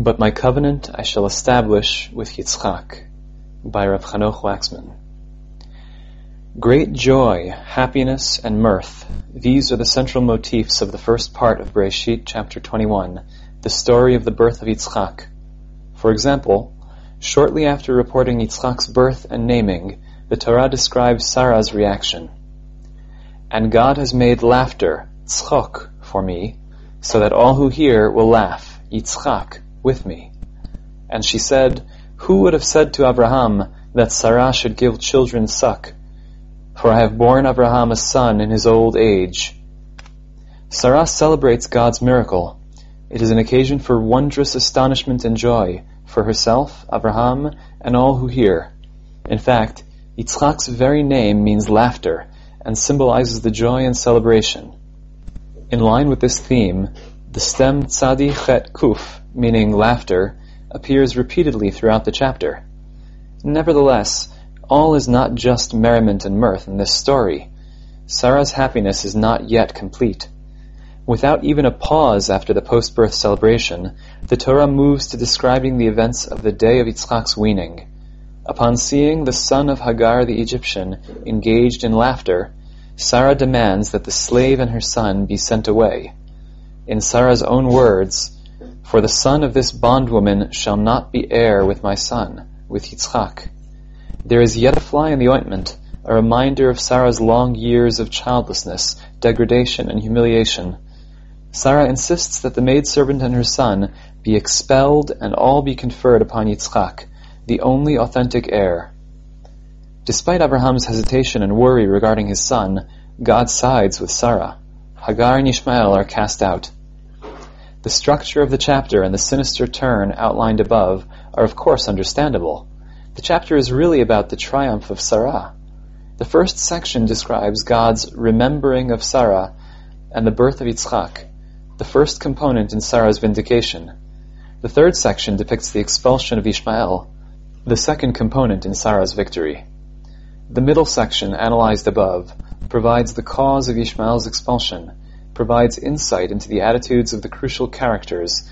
But my covenant I shall establish with Yitzchak by Rav Chanoch Waxman. Great joy, happiness, and mirth, these are the central motifs of the first part of Bereshit chapter 21, the story of the birth of Yitzchak. For example, shortly after reporting Yitzchak's birth and naming, the Torah describes Sarah's reaction. And God has made laughter, tzchok, for me, so that all who hear will laugh, Yitzchak, with me. And she said, Who would have said to Abraham that Sarah should give children suck? For I have borne Abraham a son in his old age. Sarah celebrates God's miracle. It is an occasion for wondrous astonishment and joy for herself, Abraham, and all who hear. In fact, Yitzchak's very name means laughter and symbolizes the joy and celebration. In line with this theme, the stem tzadi chet kuf, meaning laughter, appears repeatedly throughout the chapter. Nevertheless, all is not just merriment and mirth in this story. Sarah's happiness is not yet complete. Without even a pause after the post-birth celebration, the Torah moves to describing the events of the day of Yitzchak's weaning. Upon seeing the son of Hagar the Egyptian engaged in laughter, Sarah demands that the slave and her son be sent away. In Sarah's own words, For the son of this bondwoman shall not be heir with my son, with Yitzchak. There is yet a fly in the ointment, a reminder of Sarah's long years of childlessness, degradation, and humiliation. Sarah insists that the maidservant and her son be expelled and all be conferred upon Yitzchak, the only authentic heir. Despite Abraham's hesitation and worry regarding his son, God sides with Sarah. Hagar and Ishmael are cast out. The structure of the chapter and the sinister turn outlined above are of course understandable. The chapter is really about the triumph of Sarah. The first section describes God's remembering of Sarah and the birth of Yitzchak, the first component in Sarah's vindication. The third section depicts the expulsion of Ishmael, the second component in Sarah's victory. The middle section, analyzed above, provides the cause of Ishmael's expulsion, provides insight into the attitudes of the crucial characters,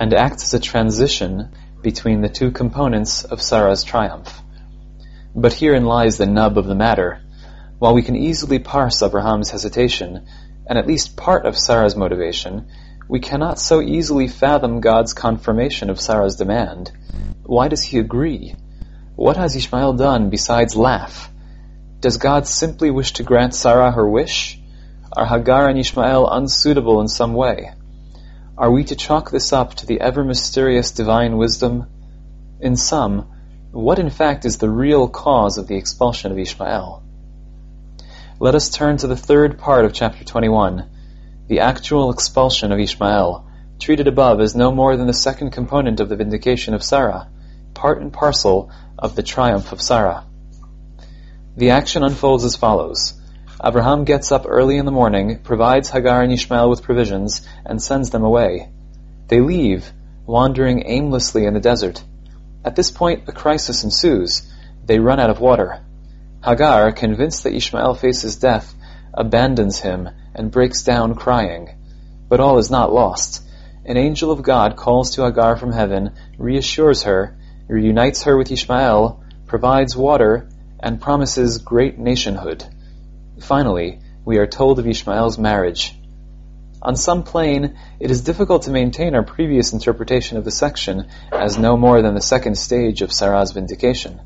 and acts as a transition between the two components of Sarah's triumph. But herein lies the nub of the matter. While we can easily parse Abraham's hesitation, and at least part of Sarah's motivation, we cannot so easily fathom God's confirmation of Sarah's demand. Why does he agree? What has Ishmael done besides laugh? Does God simply wish to grant Sarah her wish? Are Hagar and Ishmael unsuitable in some way? Are we to chalk this up to the ever mysterious divine wisdom? In sum, what in fact is the real cause of the expulsion of Ishmael? Let us turn to the third part of chapter 21, the actual expulsion of Ishmael, treated above as no more than the second component of the vindication of Sarah, part and parcel of the triumph of Sarah. The action unfolds as follows. Abraham gets up early in the morning, provides Hagar and Ishmael with provisions, and sends them away. They leave, wandering aimlessly in the desert. At this point, a crisis ensues. They run out of water. Hagar, convinced that Ishmael faces death, abandons him and breaks down crying. But all is not lost. An angel of God calls to Hagar from heaven, reassures her, reunites her with Ishmael, provides water, and promises great nationhood. Finally, we are told of Ishmael's marriage. On some plane, it is difficult to maintain our previous interpretation of the section as no more than the second stage of Sarah's vindication.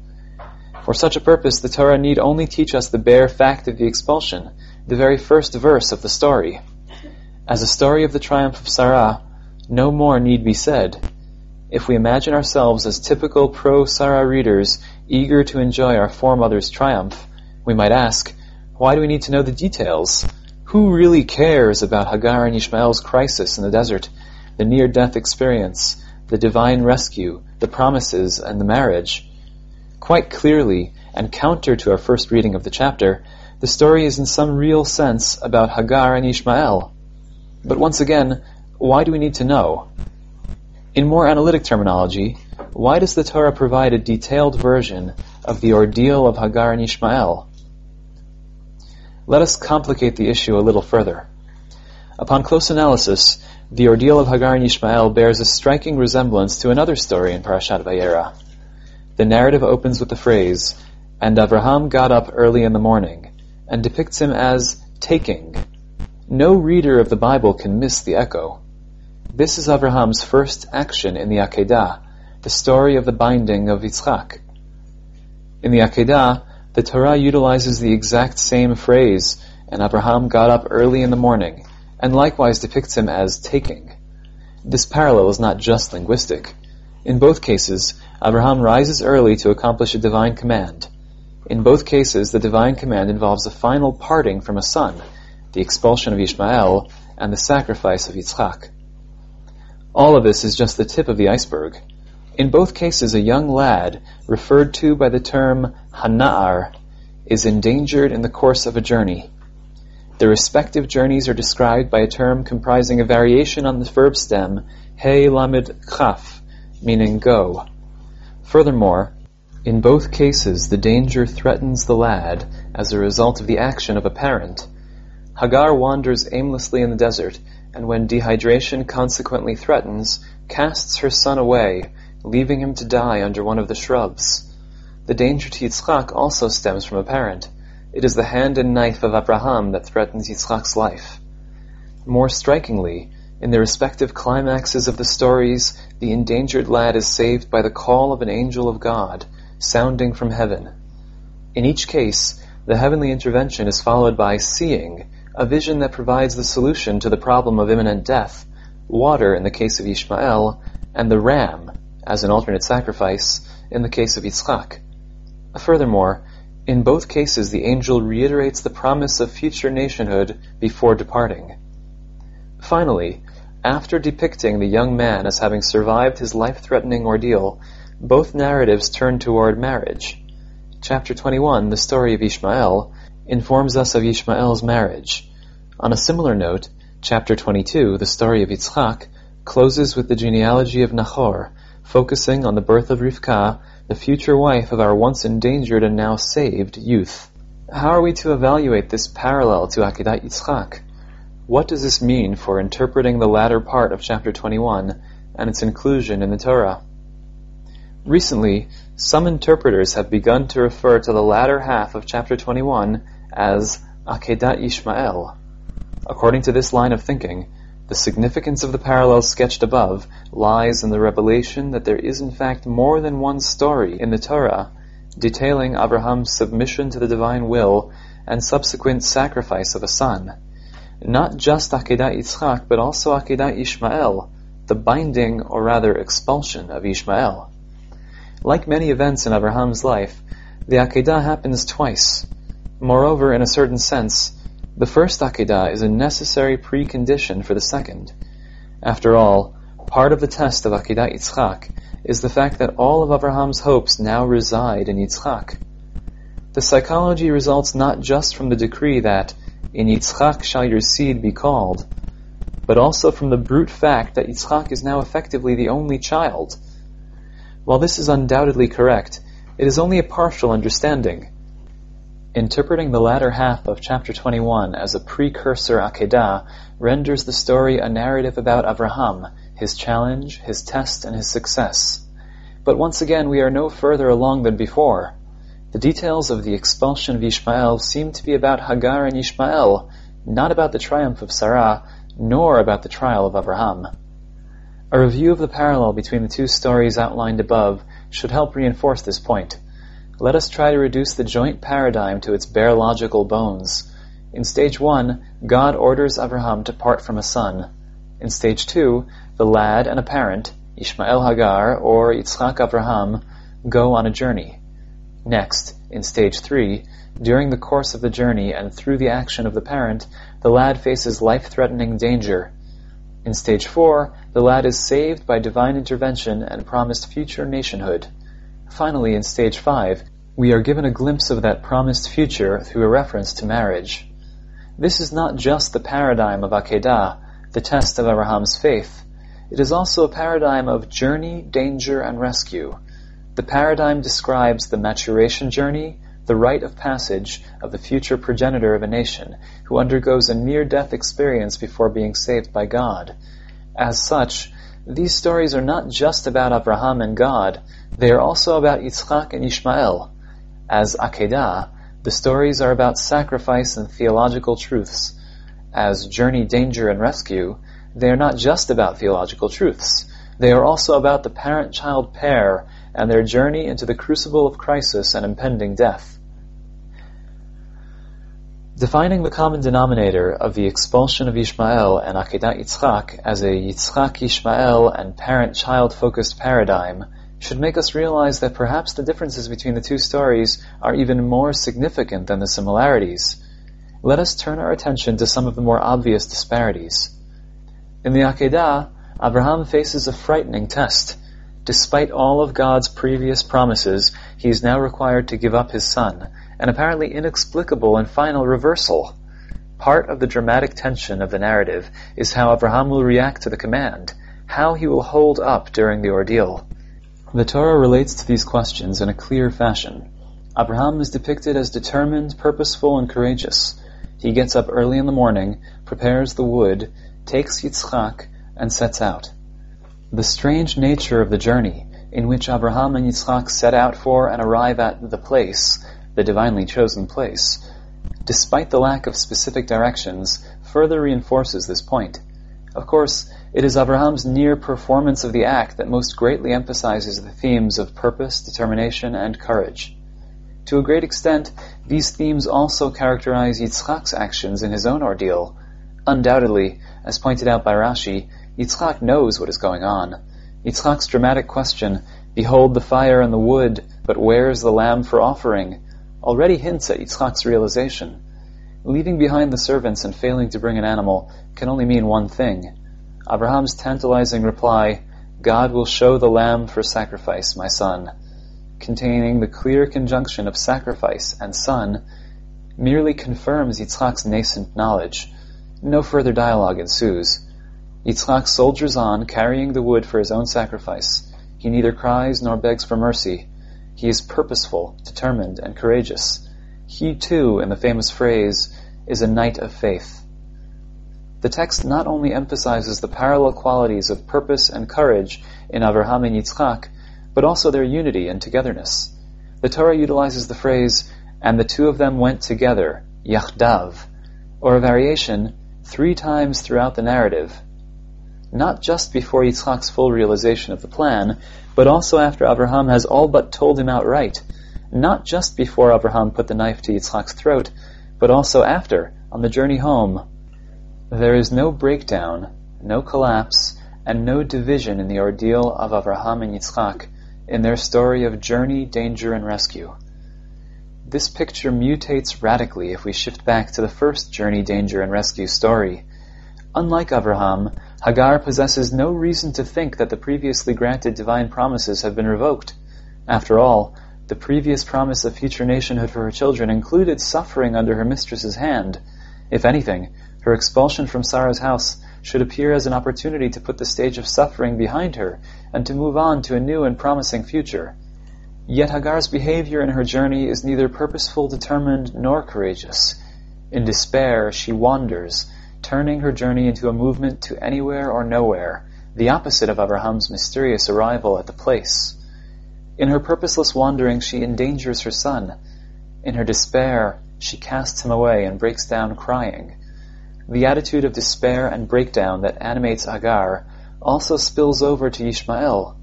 For such a purpose, the Torah need only teach us the bare fact of the expulsion, the very first verse of the story. As a story of the triumph of Sarah, no more need be said. If we imagine ourselves as typical pro-Sarah readers eager to enjoy our foremother's triumph, we might ask, why do we need to know the details? Who really cares about Hagar and Ishmael's crisis in the desert, the near-death experience, the divine rescue, the promises, and the marriage? Quite clearly, and counter to our first reading of the chapter, the story is in some real sense about Hagar and Ishmael. But once again, why do we need to know? In more analytic terminology, why does the Torah provide a detailed version of the ordeal of Hagar and Ishmael? Let us complicate the issue a little further. Upon close analysis, the ordeal of Hagar and Ishmael bears a striking resemblance to another story in Parashat Vayera. The narrative opens with the phrase, And Avraham got up early in the morning, and depicts him as taking. No reader of the Bible can miss the echo. This is Avraham's first action in the Akedah, the story of the binding of Yitzchak. In the Akedah, the Torah utilizes the exact same phrase, and Abraham got up early in the morning, and likewise depicts him as taking. This parallel is not just linguistic. In both cases, Abraham rises early to accomplish a divine command. In both cases, the divine command involves a final parting from a son, the expulsion of Ishmael, and the sacrifice of Yitzchak. All of this is just the tip of the iceberg. In both cases, a young lad, referred to by the term Hana'ar, is endangered in the course of a journey. The respective journeys are described by a term comprising a variation on the verb stem he lamed chaf, meaning go. Furthermore, in both cases the danger threatens the lad as a result of the action of a parent. Hagar wanders aimlessly in the desert, and when dehydration consequently threatens, casts her son away, leaving him to die under one of the shrubs. The danger to Yitzchak also stems from a parent. It is the hand and knife of Abraham that threatens Yitzchak's life. More strikingly, in the respective climaxes of the stories, the endangered lad is saved by the call of an angel of God, sounding from heaven. In each case, the heavenly intervention is followed by seeing, a vision that provides the solution to the problem of imminent death, water in the case of Ishmael, and the ram, as an alternate sacrifice, in the case of Yitzchak. Furthermore, in both cases, the angel reiterates the promise of future nationhood before departing. Finally, after depicting the young man as having survived his life-threatening ordeal, both narratives turn toward marriage. Chapter 21, the story of Ishmael, informs us of Ishmael's marriage. On a similar note, chapter 22, the story of Yitzchak, closes with the genealogy of Nahor, focusing on the birth of Rivkah the future wife of our once endangered and now saved youth. How are we to evaluate this parallel to Akedat Yitzchak? What does this mean for interpreting the latter part of chapter 21 and its inclusion in the Torah? Recently, some interpreters have begun to refer to the latter half of chapter 21 as Akedat Ishmael. According to this line of thinking, the significance of the parallels sketched above lies in the revelation that there is in fact more than one story in the Torah detailing Abraham's submission to the divine will and subsequent sacrifice of a son. Not just Akedat Yitzchak, but also Akedat Ishmael, the binding, or rather expulsion, of Ishmael. Like many events in Abraham's life, the Akedah happens twice. Moreover, in a certain sense, the first Akedah is a necessary precondition for the second. After all, part of the test of Akedah Yitzchak is the fact that all of Abraham's hopes now reside in Yitzchak. The psychology results not just from the decree that, in Yitzchak shall your seed be called, but also from the brute fact that Yitzchak is now effectively the only child. While this is undoubtedly correct, it is only a partial understanding. Interpreting the latter half of chapter 21 as a precursor Akedah renders the story a narrative about Abraham, his challenge, his test, and his success. But once again, we are no further along than before. The details of the expulsion of Ishmael seem to be about Hagar and Ishmael, not about the triumph of Sarah, nor about the trial of Abraham. A review of the parallel between the two stories outlined above should help reinforce this point. Let us try to reduce the joint paradigm to its bare logical bones. In stage one, God orders Abraham to part from a son. In stage two, the lad and a parent, Ishmael Hagar or Yitzchak Abraham, go on a journey. Next, in stage three, during the course of the journey and through the action of the parent, the lad faces life-threatening danger. In stage four, the lad is saved by divine intervention and promised future nationhood. Finally, in stage 5, we are given a glimpse of that promised future through a reference to marriage. This is not just the paradigm of Akedah, the test of Abraham's faith. It is also a paradigm of journey, danger, and rescue. The paradigm describes the maturation journey, the rite of passage of the future progenitor of a nation who undergoes a near-death experience before being saved by God. As such, these stories are not just about Abraham and God, they are also about Yitzchak and Ishmael. As Akedah, the stories are about sacrifice and theological truths. As Journey, Danger, and Rescue, they are not just about theological truths. They are also about the parent-child pair and their journey into the crucible of crisis and impending death. Defining the common denominator of the expulsion of Ishmael and Akedat Yitzchak as a Yitzchak Ishmael and parent-child focused paradigm should make us realize that perhaps the differences between the two stories are even more significant than the similarities. Let us turn our attention to some of the more obvious disparities. In the Akedah, Abraham faces a frightening test. Despite all of God's previous promises, he is now required to give up his son, an apparently inexplicable and final reversal. Part of the dramatic tension of the narrative is how Abraham will react to the command, how he will hold up during the ordeal. The Torah relates to these questions in a clear fashion. Abraham is depicted as determined, purposeful, and courageous. He gets up early in the morning, prepares the wood, takes Yitzchak, and sets out. The strange nature of the journey, in which Abraham and Yitzchak set out for and arrive at the place, the divinely chosen place, despite the lack of specific directions, further reinforces this point. Of course, it is Abraham's near performance of the act that most greatly emphasizes the themes of purpose, determination, and courage. To a great extent, these themes also characterize Yitzchak's actions in his own ordeal. Undoubtedly, as pointed out by Rashi, Yitzchak knows what is going on. Yitzchak's dramatic question, Behold the fire and the wood, but where is the lamb for offering? Already hints at Yitzchak's realization. Leaving behind the servants and failing to bring an animal can only mean one thing. Abraham's tantalizing reply, God will show the lamb for sacrifice, my son, containing the clear conjunction of sacrifice and son, merely confirms Yitzchak's nascent knowledge. No further dialogue ensues. Yitzchak soldiers on, carrying the wood for his own sacrifice. He neither cries nor begs for mercy. He is purposeful, determined, and courageous. He too, in the famous phrase, is a knight of faith. The text not only emphasizes the parallel qualities of purpose and courage in Avraham and Yitzchak, but also their unity and togetherness. The Torah utilizes the phrase, and the two of them went together, yachdav, or a variation, three times throughout the narrative, not just before Yitzchak's full realization of the plan, but also after Abraham has all but told him outright. Not just before Abraham put the knife to Yitzchak's throat, but also after, on the journey home. There is no breakdown, no collapse, and no division in the ordeal of Abraham and Yitzchak in their story of journey, danger, and rescue. This picture mutates radically if we shift back to the first journey, danger, and rescue story. Unlike Abraham, Hagar possesses no reason to think that the previously granted divine promises have been revoked. After all, the previous promise of future nationhood for her children included suffering under her mistress's hand. If anything, her expulsion from Sarah's house should appear as an opportunity to put the stage of suffering behind her and to move on to a new and promising future. Yet Hagar's behavior in her journey is neither purposeful, determined, nor courageous. In despair, she wanders, turning her journey into a movement to anywhere or nowhere, the opposite of Abraham's mysterious arrival at the place. In her purposeless wandering, she endangers her son. In her despair, she casts him away and breaks down crying. The attitude of despair and breakdown that animates Hagar also spills over to Ishmael.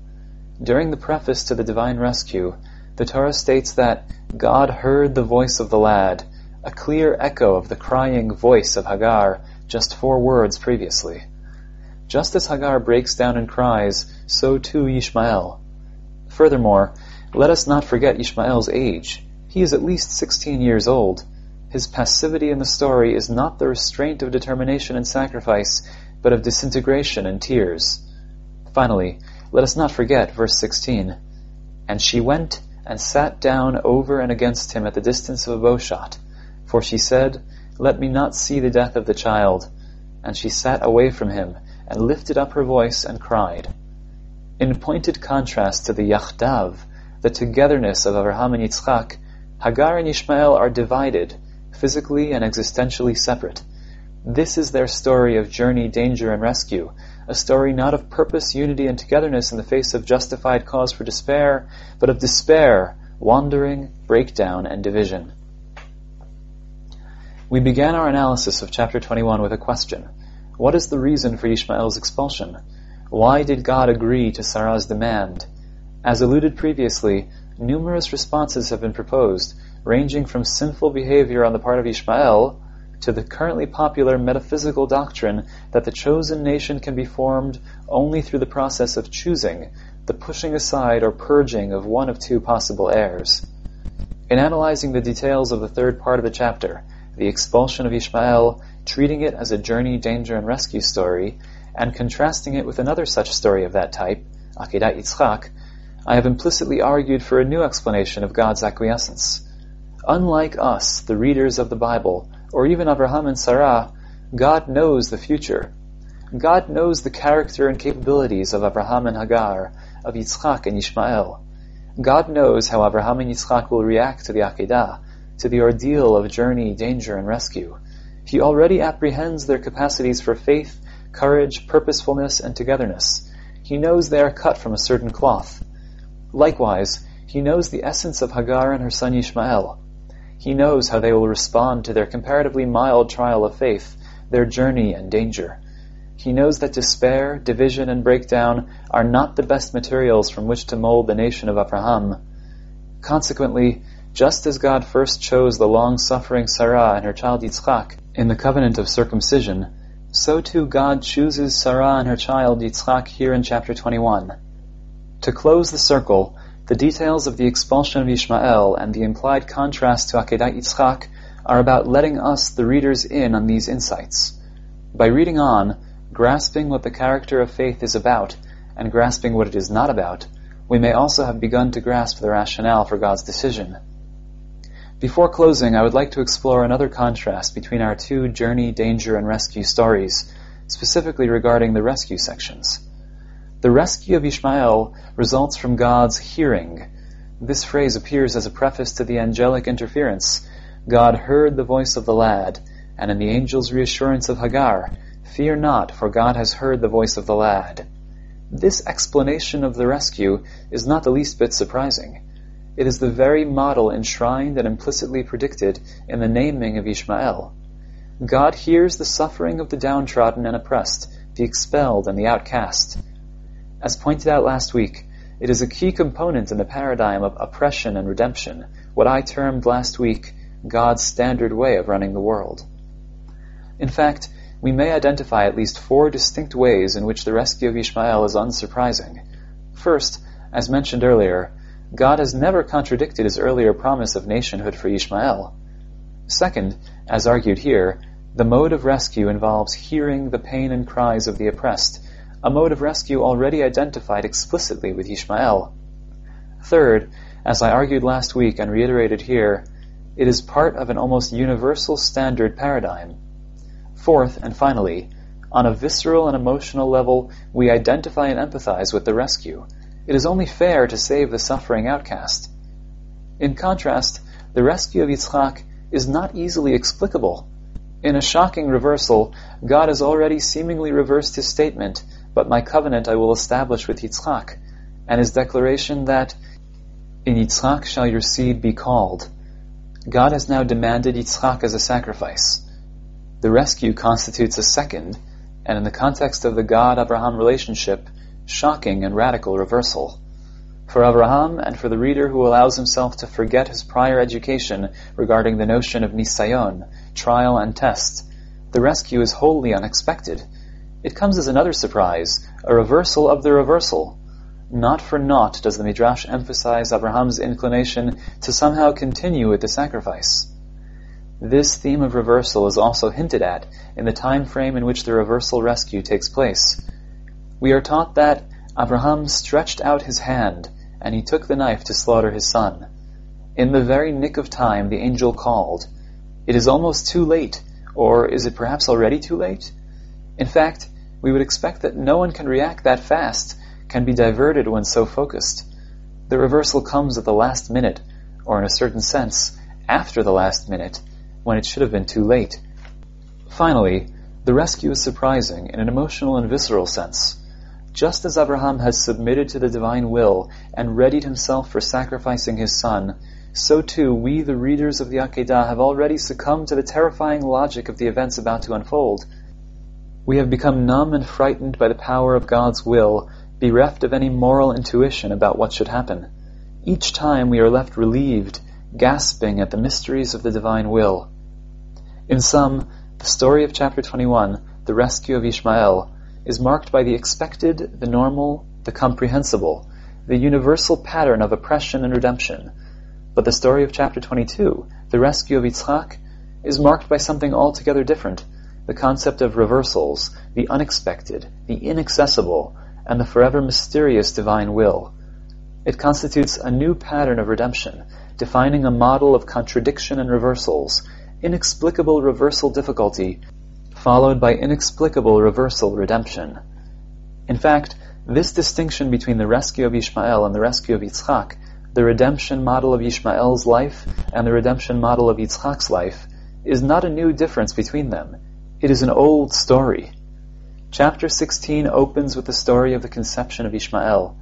During the preface to the divine rescue, the Torah states that God heard the voice of the lad, a clear echo of the crying voice of Hagar just four words previously. Just as Hagar breaks down and cries, so too Ishmael. Furthermore, let us not forget Ishmael's age. He is at least 16 years old. His passivity in the story is not the restraint of determination and sacrifice, but of disintegration and tears. Finally, let us not forget verse 16. And she went and sat down over and against him at the distance of a bowshot, for she said, let me not see the death of the child. And she sat away from him, and lifted up her voice and cried. In pointed contrast to the Yachdav, the togetherness of Abraham and Yitzchak, Hagar and Ishmael are divided, physically and existentially separate. This is their story of journey, danger, and rescue, a story not of purpose, unity, and togetherness in the face of justified cause for despair, but of despair, wandering, breakdown, and division. We began our analysis of chapter 21 with a question. What is the reason for Ishmael's expulsion? Why did God agree to Sarah's demand? As alluded previously, numerous responses have been proposed, ranging from sinful behavior on the part of Ishmael to the currently popular metaphysical doctrine that the chosen nation can be formed only through the process of choosing, the pushing aside or purging of one of two possible heirs. In analyzing the details of the third part of the chapter, the expulsion of Ishmael, treating it as a journey, danger, and rescue story, and contrasting it with another such story of that type, Akedat Yitzchak, I have implicitly argued for a new explanation of God's acquiescence. Unlike us, the readers of the Bible, or even Abraham and Sarah, God knows the future. God knows the character and capabilities of Abraham and Hagar, of Yitzchak and Ishmael. God knows how Abraham and Yitzchak will react to the Akedah, to the ordeal of journey, danger, and rescue. He already apprehends their capacities for faith, courage, purposefulness, and togetherness. He knows they are cut from a certain cloth. Likewise, he knows the essence of Hagar and her son Ishmael. He knows how they will respond to their comparatively mild trial of faith, their journey and danger. He knows that despair, division, and breakdown are not the best materials from which to mold the nation of Abraham. Consequently, just as God first chose the long-suffering Sarah and her child Yitzchak in the covenant of circumcision, so too God chooses Sarah and her child Yitzchak here in chapter 21. To close the circle, the details of the expulsion of Ishmael and the implied contrast to Akedah Yitzchak are about letting us, the readers, in on these insights. By reading on, grasping what the character of faith is about, and grasping what it is not about, we may also have begun to grasp the rationale for God's decision. Before closing, I would like to explore another contrast between our two journey, danger, and rescue stories, specifically regarding the rescue sections. The rescue of Ishmael results from God's hearing. This phrase appears as a preface to the angelic interference. God heard the voice of the lad, and in the angel's reassurance of Hagar, Fear not, for God has heard the voice of the lad. This explanation of the rescue is not the least bit surprising. It is the very model enshrined and implicitly predicted in the naming of Ishmael. God hears the suffering of the downtrodden and oppressed, the expelled and the outcast. As pointed out last week, it is a key component in the paradigm of oppression and redemption, what I termed last week God's standard way of running the world. In fact, we may identify at least four distinct ways in which the rescue of Ishmael is unsurprising. First, as mentioned earlier, God has never contradicted his earlier promise of nationhood for Ishmael. Second, as argued here, the mode of rescue involves hearing the pain and cries of the oppressed a mode of rescue already identified explicitly with Ishmael. Third, as I argued last week and reiterated here, it is part of an almost universal standard paradigm. Fourth, and finally, on a visceral and emotional level, we identify and empathize with the rescue. It is only fair to save the suffering outcast. In contrast, the rescue of Yitzchak is not easily explicable. In a shocking reversal, God has already seemingly reversed his statement but my covenant I will establish with Yitzchak, and his declaration that in Yitzchak shall your seed be called. God has now demanded Yitzchak as a sacrifice. The rescue constitutes a second, and in the context of the God-Abraham relationship, shocking and radical reversal. For Abraham and for the reader who allows himself to forget his prior education regarding the notion of nisayon, trial and test, the rescue is wholly unexpected it comes as another surprise, a reversal of the reversal. Not for naught does the Midrash emphasize Abraham's inclination to somehow continue with the sacrifice. This theme of reversal is also hinted at in the time frame in which the reversal rescue takes place. We are taught that Abraham stretched out his hand and he took the knife to slaughter his son. In the very nick of time, the angel called. It is almost too late, or is it perhaps already too late? In fact, we would expect that no one can react that fast, can be diverted when so focused. The reversal comes at the last minute, or in a certain sense, after the last minute, when it should have been too late. Finally, The rescue is surprising in an emotional and visceral sense. Just as Abraham has submitted to the divine will and readied himself for sacrificing his son, so too we, the readers of the Akedah, have already succumbed to the terrifying logic of the events about to unfold. We have become numb and frightened by the power of God's will, bereft of any moral intuition about what should happen. Each time we are left relieved, gasping at the mysteries of the divine will. In sum, the story of chapter 21, the rescue of Ishmael, is marked by the expected, the normal, the comprehensible, the universal pattern of oppression and redemption. But the story of chapter 22, the rescue of Yitzchak, is marked by something altogether different, the concept of reversals, the unexpected, the inaccessible, and the forever mysterious divine will. It constitutes a new pattern of redemption, defining a model of contradiction and reversals, inexplicable reversal difficulty, followed by inexplicable reversal redemption. In fact, this distinction between the rescue of Ishmael and the rescue of Yitzchak, the redemption model of Ishmael's life and the redemption model of Yitzchak's life, is not a new difference between them. It is an old story. Chapter 16 opens with the story of the conception of Ishmael.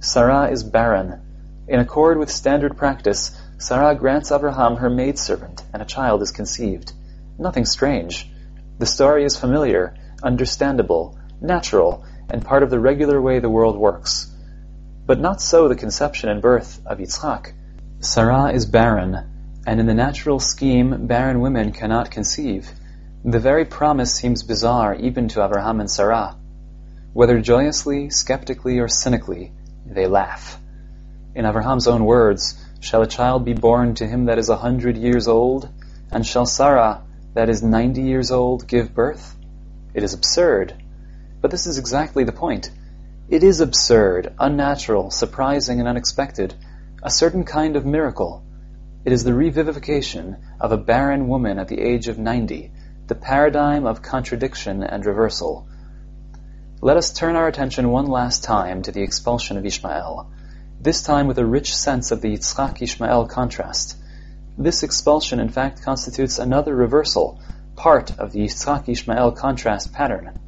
Sarah is barren. In accord with standard practice, Sarah grants Abraham her maidservant, and a child is conceived. Nothing strange. The story is familiar, understandable, natural, and part of the regular way the world works. But not so the conception and birth of Yitzchak. Sarah is barren, and in the natural scheme, barren women cannot conceive. The very promise seems bizarre even to Abraham and Sarah. Whether joyously, skeptically, or cynically, they laugh. In Abraham's own words, Shall a child be born to him that is a hundred years old? And shall Sarah, that is ninety years old, give birth? It is absurd. But this is exactly the point. It is absurd, unnatural, surprising, and unexpected, a certain kind of miracle. It is the revivification of a barren woman at the age of ninety, the paradigm of contradiction and reversal. Let us turn our attention one last time to the expulsion of Ishmael, this time with a rich sense of the Yitzchak Ishmael contrast. This expulsion, in fact, constitutes another reversal, part of the Yitzchak Ishmael contrast pattern.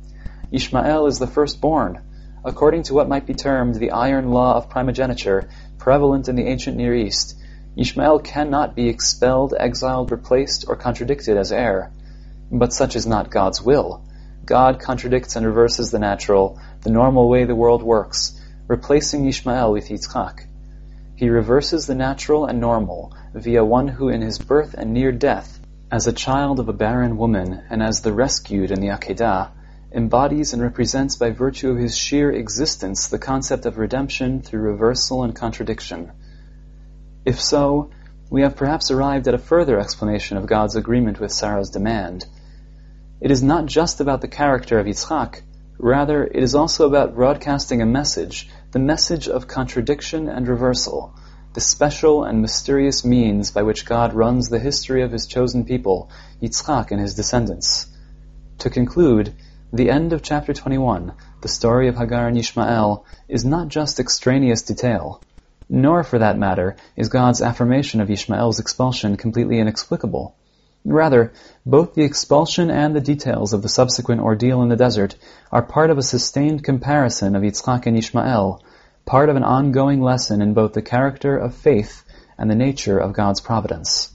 Ishmael is the firstborn, according to what might be termed the iron law of primogeniture prevalent in the ancient Near East. Ishmael cannot be expelled, exiled, replaced, or contradicted as heir. But such is not God's will. God contradicts and reverses the natural, the normal way the world works, replacing Ishmael with Yitzchak. He reverses the natural and normal via one who in his birth and near death, as a child of a barren woman and as the rescued in the Akedah, embodies and represents by virtue of his sheer existence the concept of redemption through reversal and contradiction. If so, we have perhaps arrived at a further explanation of God's agreement with Sarah's demand. It is not just about the character of Yitzchak, rather, it is also about broadcasting a message, the message of contradiction and reversal, the special and mysterious means by which God runs the history of his chosen people, Yitzchak and his descendants. To conclude, the end of chapter 21, the story of Hagar and Ishmael, is not just extraneous detail. Nor, for that matter, is God's affirmation of Ishmael's expulsion completely inexplicable. Rather, both the expulsion and the details of the subsequent ordeal in the desert are part of a sustained comparison of Yitzchak and Ishmael, part of an ongoing lesson in both the character of faith and the nature of God's providence.